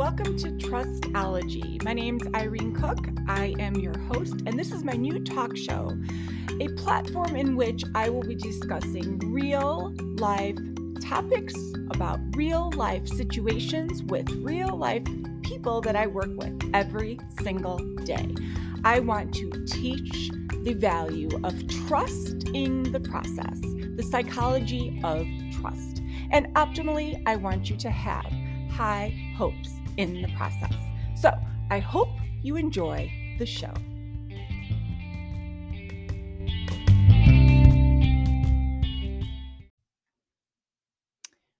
Welcome to Trustology. My name's Irene Cook. I am your host, and this is my new talk show, a platform in which I will be discussing real life topics about real life situations with real life people that I work with every single day. I want to teach the value of trust in the process, the psychology of trust. And optimally, I want you to have high hopes in the process. So I hope you enjoy the show.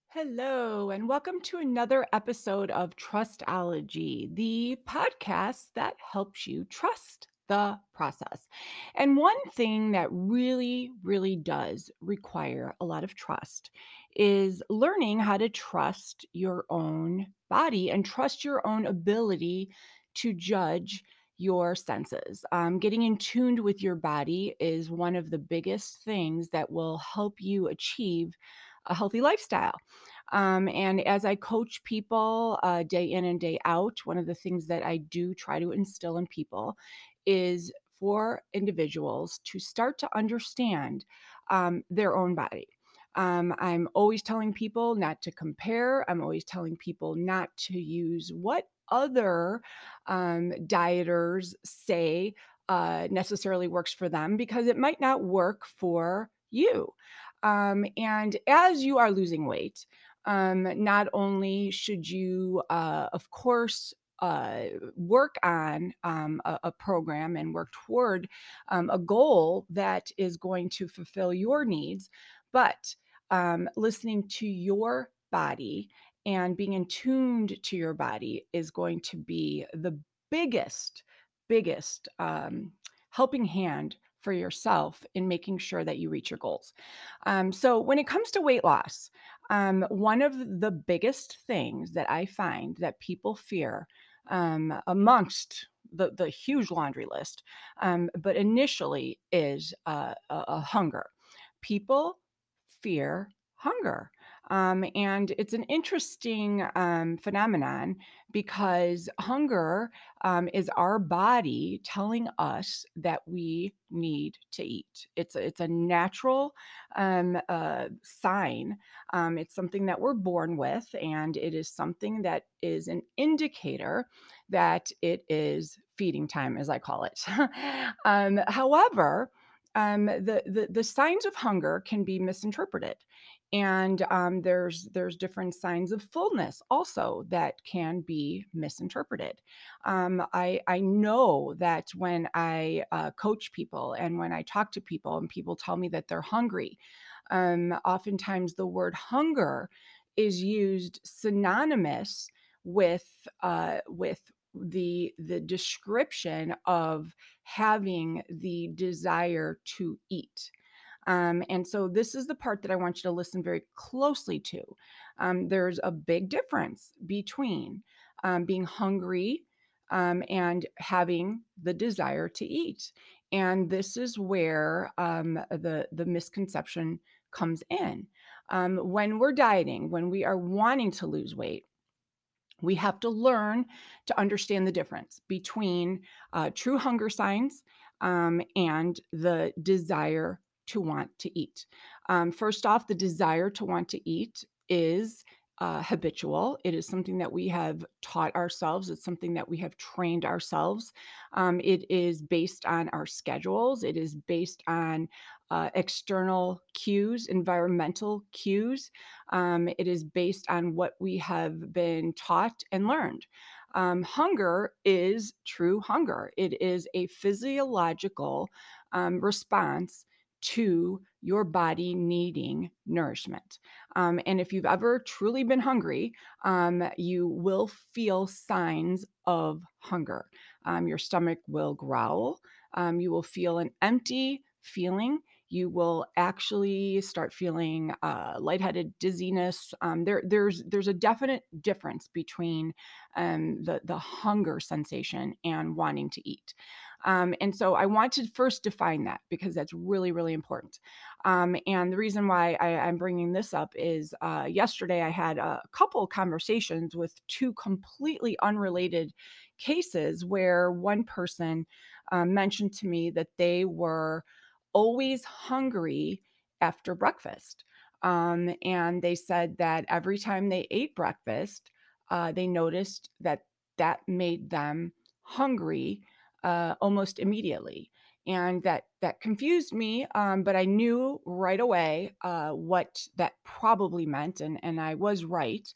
Hello, and welcome to another episode of Trustology, the podcast that helps you trust the process. And one thing that really, really does require a lot of trust is learning how to trust your own body and trust your own ability to judge your senses. Um, getting in tuned with your body is one of the biggest things that will help you achieve a healthy lifestyle. Um, and as I coach people uh, day in and day out, one of the things that I do try to instill in people is for individuals to start to understand um, their own body. Um, I'm always telling people not to compare. I'm always telling people not to use what other um, dieters say uh, necessarily works for them because it might not work for you. Um, and as you are losing weight, um, not only should you, uh, of course, uh, work on um, a, a, program and work toward um, a goal that is going to fulfill your needs, but um, listening to your body and being in tuned to your body is going to be the biggest, biggest um, helping hand for yourself in making sure that you reach your goals. Um, so, when it comes to weight loss, um, one of the biggest things that I find that people fear um, amongst the, the huge laundry list, um, but initially is uh, a, a hunger. People fear hunger. Um, and it's an interesting um, phenomenon because hunger um, is our body telling us that we need to eat. It's a, it's a natural um, uh, sign. Um, it's something that we're born with, and it is something that is an indicator that it is feeding time, as I call it. Um, however, um, the, the the signs of hunger can be misinterpreted and um, there's there's different signs of fullness also that can be misinterpreted. Um, I, I know that when i uh, coach people and when i talk to people and people tell me that they're hungry um, oftentimes the word hunger is used synonymous with uh, with the the description of having the desire to eat um, and so this is the part that I want you to listen very closely to. Um, there's a big difference between um, being hungry um, and having the desire to eat. And this is where um, the, the misconception comes in. Um, when we're dieting, when we are wanting to lose weight, we have to learn to understand the difference between uh, true hunger signs um, and the desire to want to eat. Um, first off, the desire to want to eat is uh, habitual. It is something that we have taught ourselves. It's something that we have trained ourselves. Um, it is based on our schedules. It is based on uh, external cues, environmental cues. Um, it is based on what we have been taught and learned. Um, hunger is true hunger. It is a physiological um, response to your body needing nourishment. Um, and if you've ever truly been hungry, um, you will feel signs of hunger. Um, your stomach will growl. Um, you will feel an empty feeling. You will actually start feeling uh, lightheaded, dizziness. Um, there, there's there's a definite difference between um, the the hunger sensation and wanting to eat. Um, and so I want to first define that because that's really, really important. Um, and the reason why I, am bringing this up is uh, yesterday I had a couple conversations with two completely unrelated cases where one person um, mentioned to me that they were always hungry after breakfast. Um, and they said that every time they ate breakfast, uh, they noticed that that made them hungry uh, almost immediately. And that that confused me, um, but I knew right away uh, what that probably meant, and and I was right.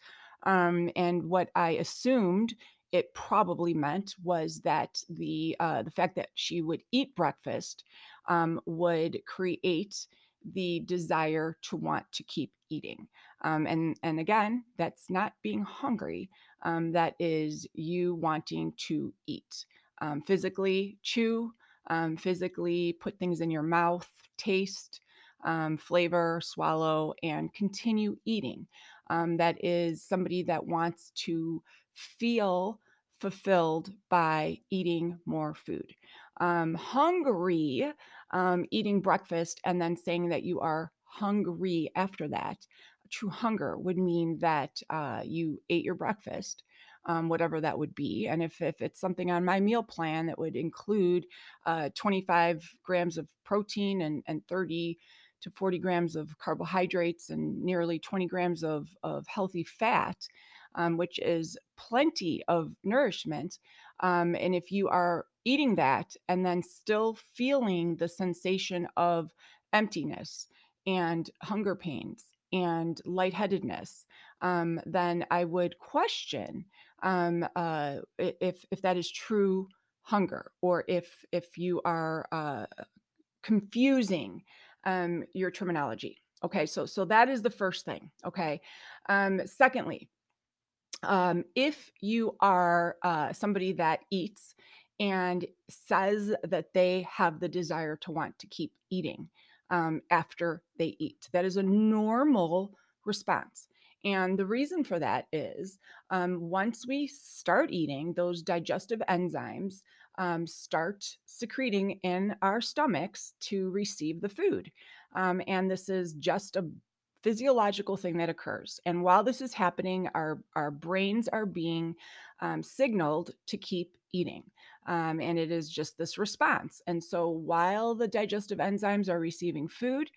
Um, and what I assumed it probably meant was that the uh, the fact that she would eat breakfast um, would create the desire to want to keep eating. Um, and and again, that's not being hungry. Um, that is you wanting to eat um, physically, chew, um, physically put things in your mouth, taste, um, flavor, swallow, and continue eating. That is somebody that wants to feel fulfilled by eating more food. Um, hungry, um, eating breakfast and then saying that you are hungry after that. True hunger would mean that uh, you ate your breakfast. Um, whatever that would be. And if, if it's something on my meal plan that would include uh, 25 grams of protein and, and 30 to 40 grams of carbohydrates and nearly 20 grams of, of healthy fat, um, which is plenty of nourishment. Um, and if you are eating that and then still feeling the sensation of emptiness and hunger pains and lightheadedness, um, then I would question um, uh, if if that is true hunger or if if you are uh, confusing um, your terminology. Okay, so so that is the first thing. Okay, um, secondly, um, if you are uh, somebody that eats and says that they have the desire to want to keep eating um, after they eat, that is a normal response. And the reason for that is um, once we start eating, those digestive enzymes um, start secreting in our stomachs to receive the food. Um, and this is just a physiological thing that occurs. And while this is happening, our, our brains are being um, signaled to keep eating. Um, and it is just this response. And so while the digestive enzymes are receiving food,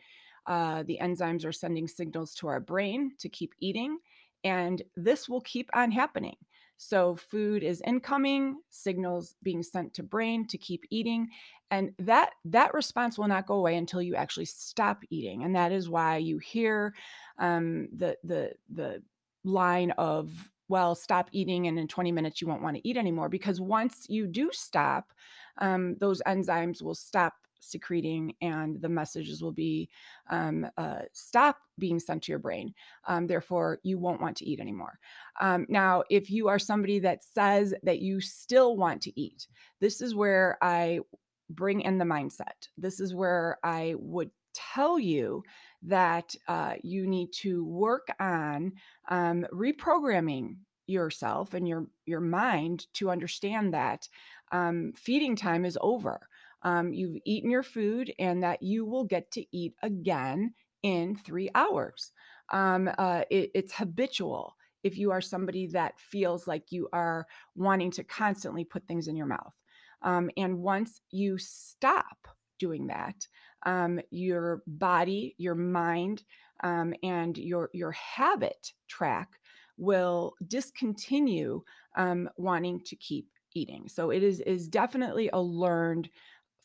uh, the enzymes are sending signals to our brain to keep eating. And this will keep on happening. So food is incoming, signals being sent to brain to keep eating, and that that response will not go away until you actually stop eating. And that is why you hear um, the the the line of well stop eating and in 20 minutes you won't want to eat anymore because once you do stop um, those enzymes will stop secreting and the messages will be um, uh, stop being sent to your brain um, therefore you won't want to eat anymore. Um, now if you are somebody that says that you still want to eat this is where i bring in the mindset. This is where i would tell you that uh, you need to work on um, reprogramming yourself and your your mind to understand that um, feeding time is over um, you've eaten your food and that you will get to eat again in three hours. Um, uh, it, it's habitual if you are somebody that feels like you are wanting to constantly put things in your mouth. Um, and once you stop doing that, um, your body, your mind, um, and your your habit track will discontinue um, wanting to keep eating. So it is is definitely a learned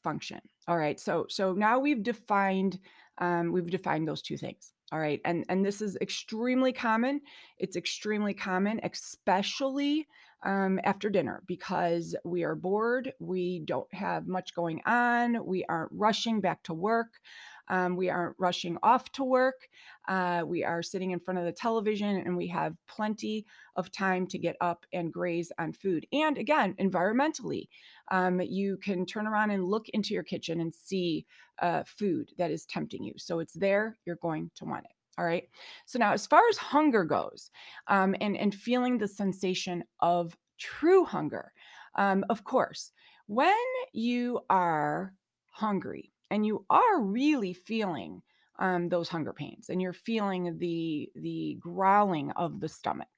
function. All right. So so now we've defined um, we've defined those two things. All right. And and this is extremely common. It's extremely common, especially um, after dinner because we are bored. We don't have much going on. We aren't rushing back to work. Um, we aren't rushing off to work. Uh, we are sitting in front of the television and we have plenty of time to get up and graze on food. And again, environmentally, um, you can turn around and look into your kitchen and see uh, food that is tempting you. So it's there, you're going to want it. All right. So now, as far as hunger goes, um, and and feeling the sensation of true hunger, um, of course, when you are hungry and you are really feeling um, those hunger pains and you're feeling the the growling of the stomach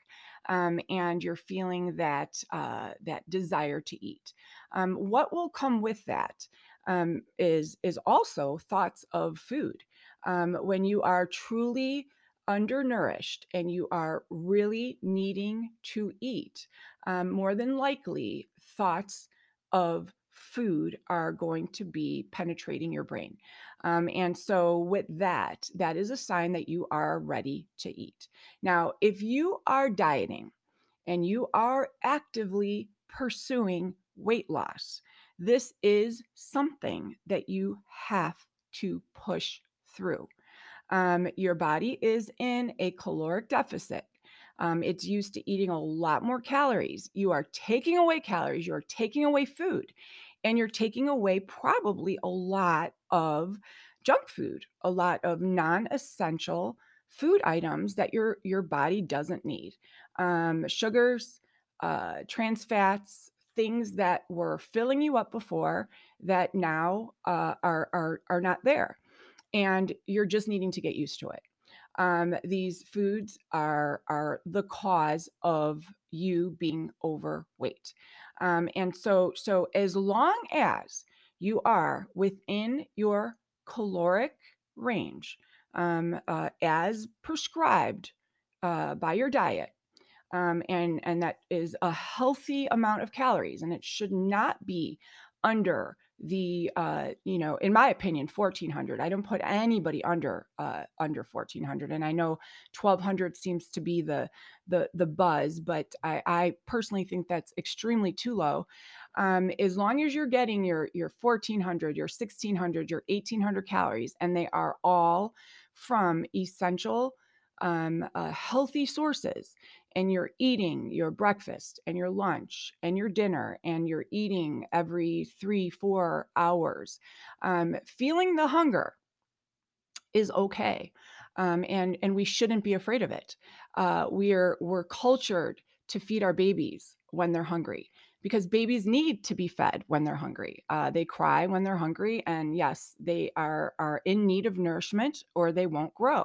um, and you're feeling that uh, that desire to eat. Um, what will come with that um, is is also thoughts of food. Um, when you are truly undernourished and you are really needing to eat um, more than likely thoughts of food are going to be penetrating your brain. Um, and so, with that, that is a sign that you are ready to eat. Now, if you are dieting and you are actively pursuing weight loss, this is something that you have to push through. Um, your body is in a caloric deficit. Um, it's used to eating a lot more calories. You are taking away calories, you are taking away food, and you're taking away probably a lot of junk food, a lot of non-essential food items that your your body doesn't need. Um, sugars, uh, trans fats, things that were filling you up before that now uh, are are are not there, and you're just needing to get used to it um, these foods are are the cause of you being overweight. Um, and so so as long as you are within your caloric range um, uh, as prescribed uh, by your diet um, and and that is a healthy amount of calories and it should not be under the uh you know in my opinion 1400 i don't put anybody under uh under 1400 and i know 1200 seems to be the the the buzz but i i personally think that's extremely too low. Um as long as you're getting your your 1400 your 1600 your 1800 calories and they are all from essential um, uh, healthy sources and you're eating your breakfast and your lunch and your dinner and you're eating every three four hours um, feeling the hunger is okay um, and and we shouldn't be afraid of it uh, we're we're cultured to feed our babies when they're hungry because babies need to be fed when they're hungry. Uh, they cry when they're hungry, and yes, they are are in need of nourishment or they won't grow.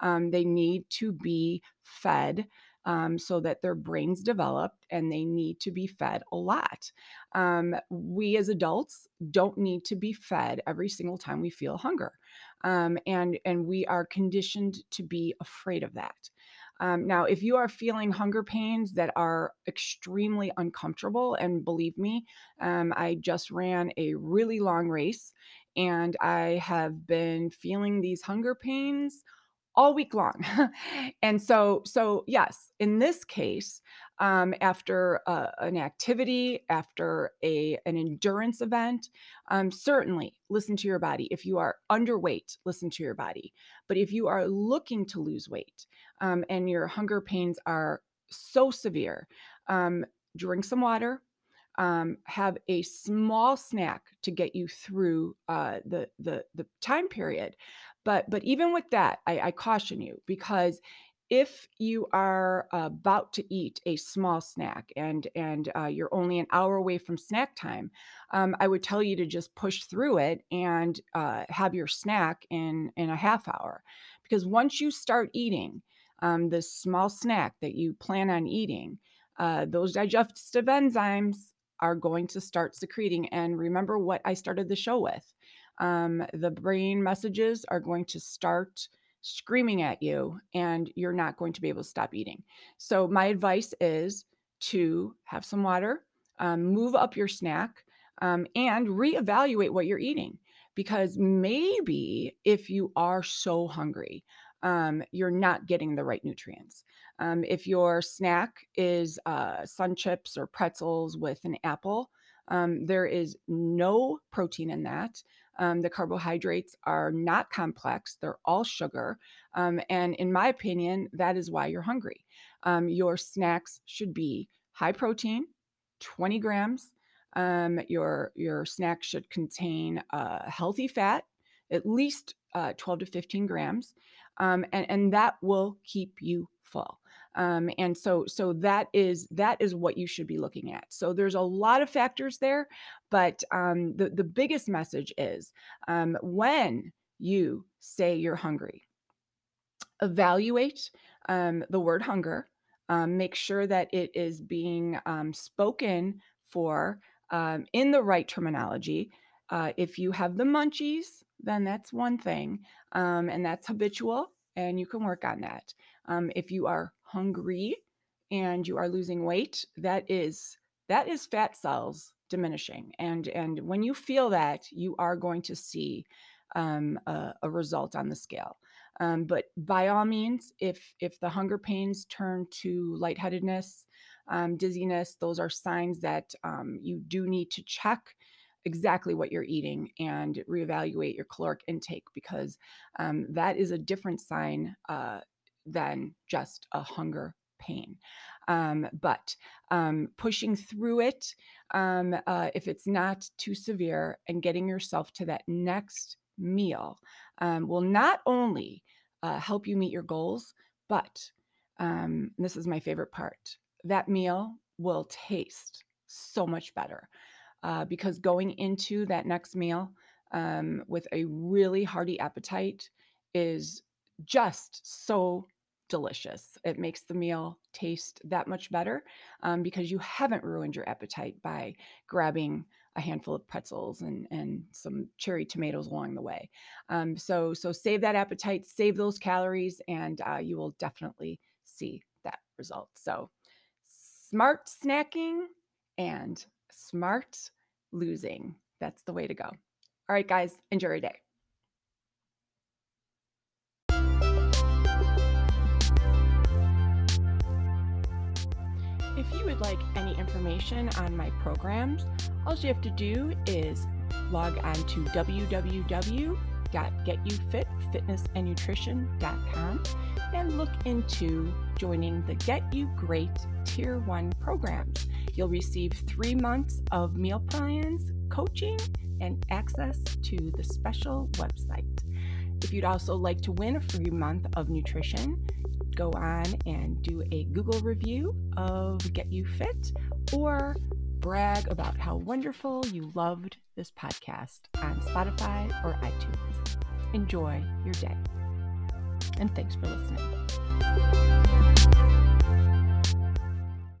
Um, they need to be fed um, so that their brains develop and they need to be fed a lot. Um, we as adults don't need to be fed every single time we feel hunger. Um, and, and we are conditioned to be afraid of that. Um, now, if you are feeling hunger pains that are extremely uncomfortable, and believe me, um, I just ran a really long race and I have been feeling these hunger pains all week long. and so, so yes, in this case, um, after uh, an activity, after a an endurance event, um, certainly listen to your body. If you are underweight, listen to your body. But if you are looking to lose weight um, and your hunger pains are so severe, um, drink some water. Um, have a small snack to get you through uh, the the the time period, but but even with that, I, I caution you because if you are about to eat a small snack and and uh, you're only an hour away from snack time, um, I would tell you to just push through it and uh, have your snack in in a half hour, because once you start eating um, this small snack that you plan on eating, uh, those digestive enzymes are going to start secreting. And remember what I started the show with um, the brain messages are going to start screaming at you and you're not going to be able to stop eating. So, my advice is to have some water, um, move up your snack, um, and reevaluate what you're eating. Because maybe if you are so hungry, um, you're not getting the right nutrients. Um, if your snack is uh, sun chips or pretzels with an apple, um, there is no protein in that. Um, the carbohydrates are not complex, they're all sugar. Um, and in my opinion, that is why you're hungry. Um, your snacks should be high protein, 20 grams. Um, your, your snack should contain uh, healthy fat, at least uh, 12 to 15 grams. Um, and, and that will keep you full. Um, and so so that is that is what you should be looking at. So there's a lot of factors there, but um, the the biggest message is um, when you say you're hungry, evaluate um, the word hunger. Um, make sure that it is being um, spoken for in the right terminology. Uh, if you have the munchies, then that's one thing, and that's habitual, and you can work on that. Um, if you are hungry and you are losing weight, that is that is fat cells diminishing, and and when you feel that, you are going to see um, a, a, result on the scale. Um, but by all means, if if the hunger pains turn to lightheadedness, um, dizziness, those are signs that um, you do need to check exactly what you're eating and reevaluate your caloric intake because um, that is a different sign uh, than just a hunger pain. Um, but um, pushing through it, um, uh, if it's not too severe, and getting yourself to that next meal um, will not only uh, help you meet your goals, but um, this is my favorite part that meal will taste so much better uh, because going into that next meal um, with a really hearty appetite is just so delicious. It makes the meal taste that much better um, because you haven't ruined your appetite by grabbing a handful of pretzels and, and some cherry tomatoes along the way. Um, so, so save that appetite, save those calories, and uh, you will definitely see that result. So, smart snacking and smart losing. That's the way to go. All right, guys, enjoy your day. If you would like any information on my programs, all you have to do is log on to www.getyoufitfitnessandnutrition.com and look into joining the Get You Great Tier 1 programs. You'll receive three months of meal plans, coaching, and access to the special website. If you'd also like to win a free month of nutrition, go on and do a Google review of Get You Fit or brag about how wonderful you loved this podcast on Spotify or iTunes. Enjoy your day. And thanks for listening.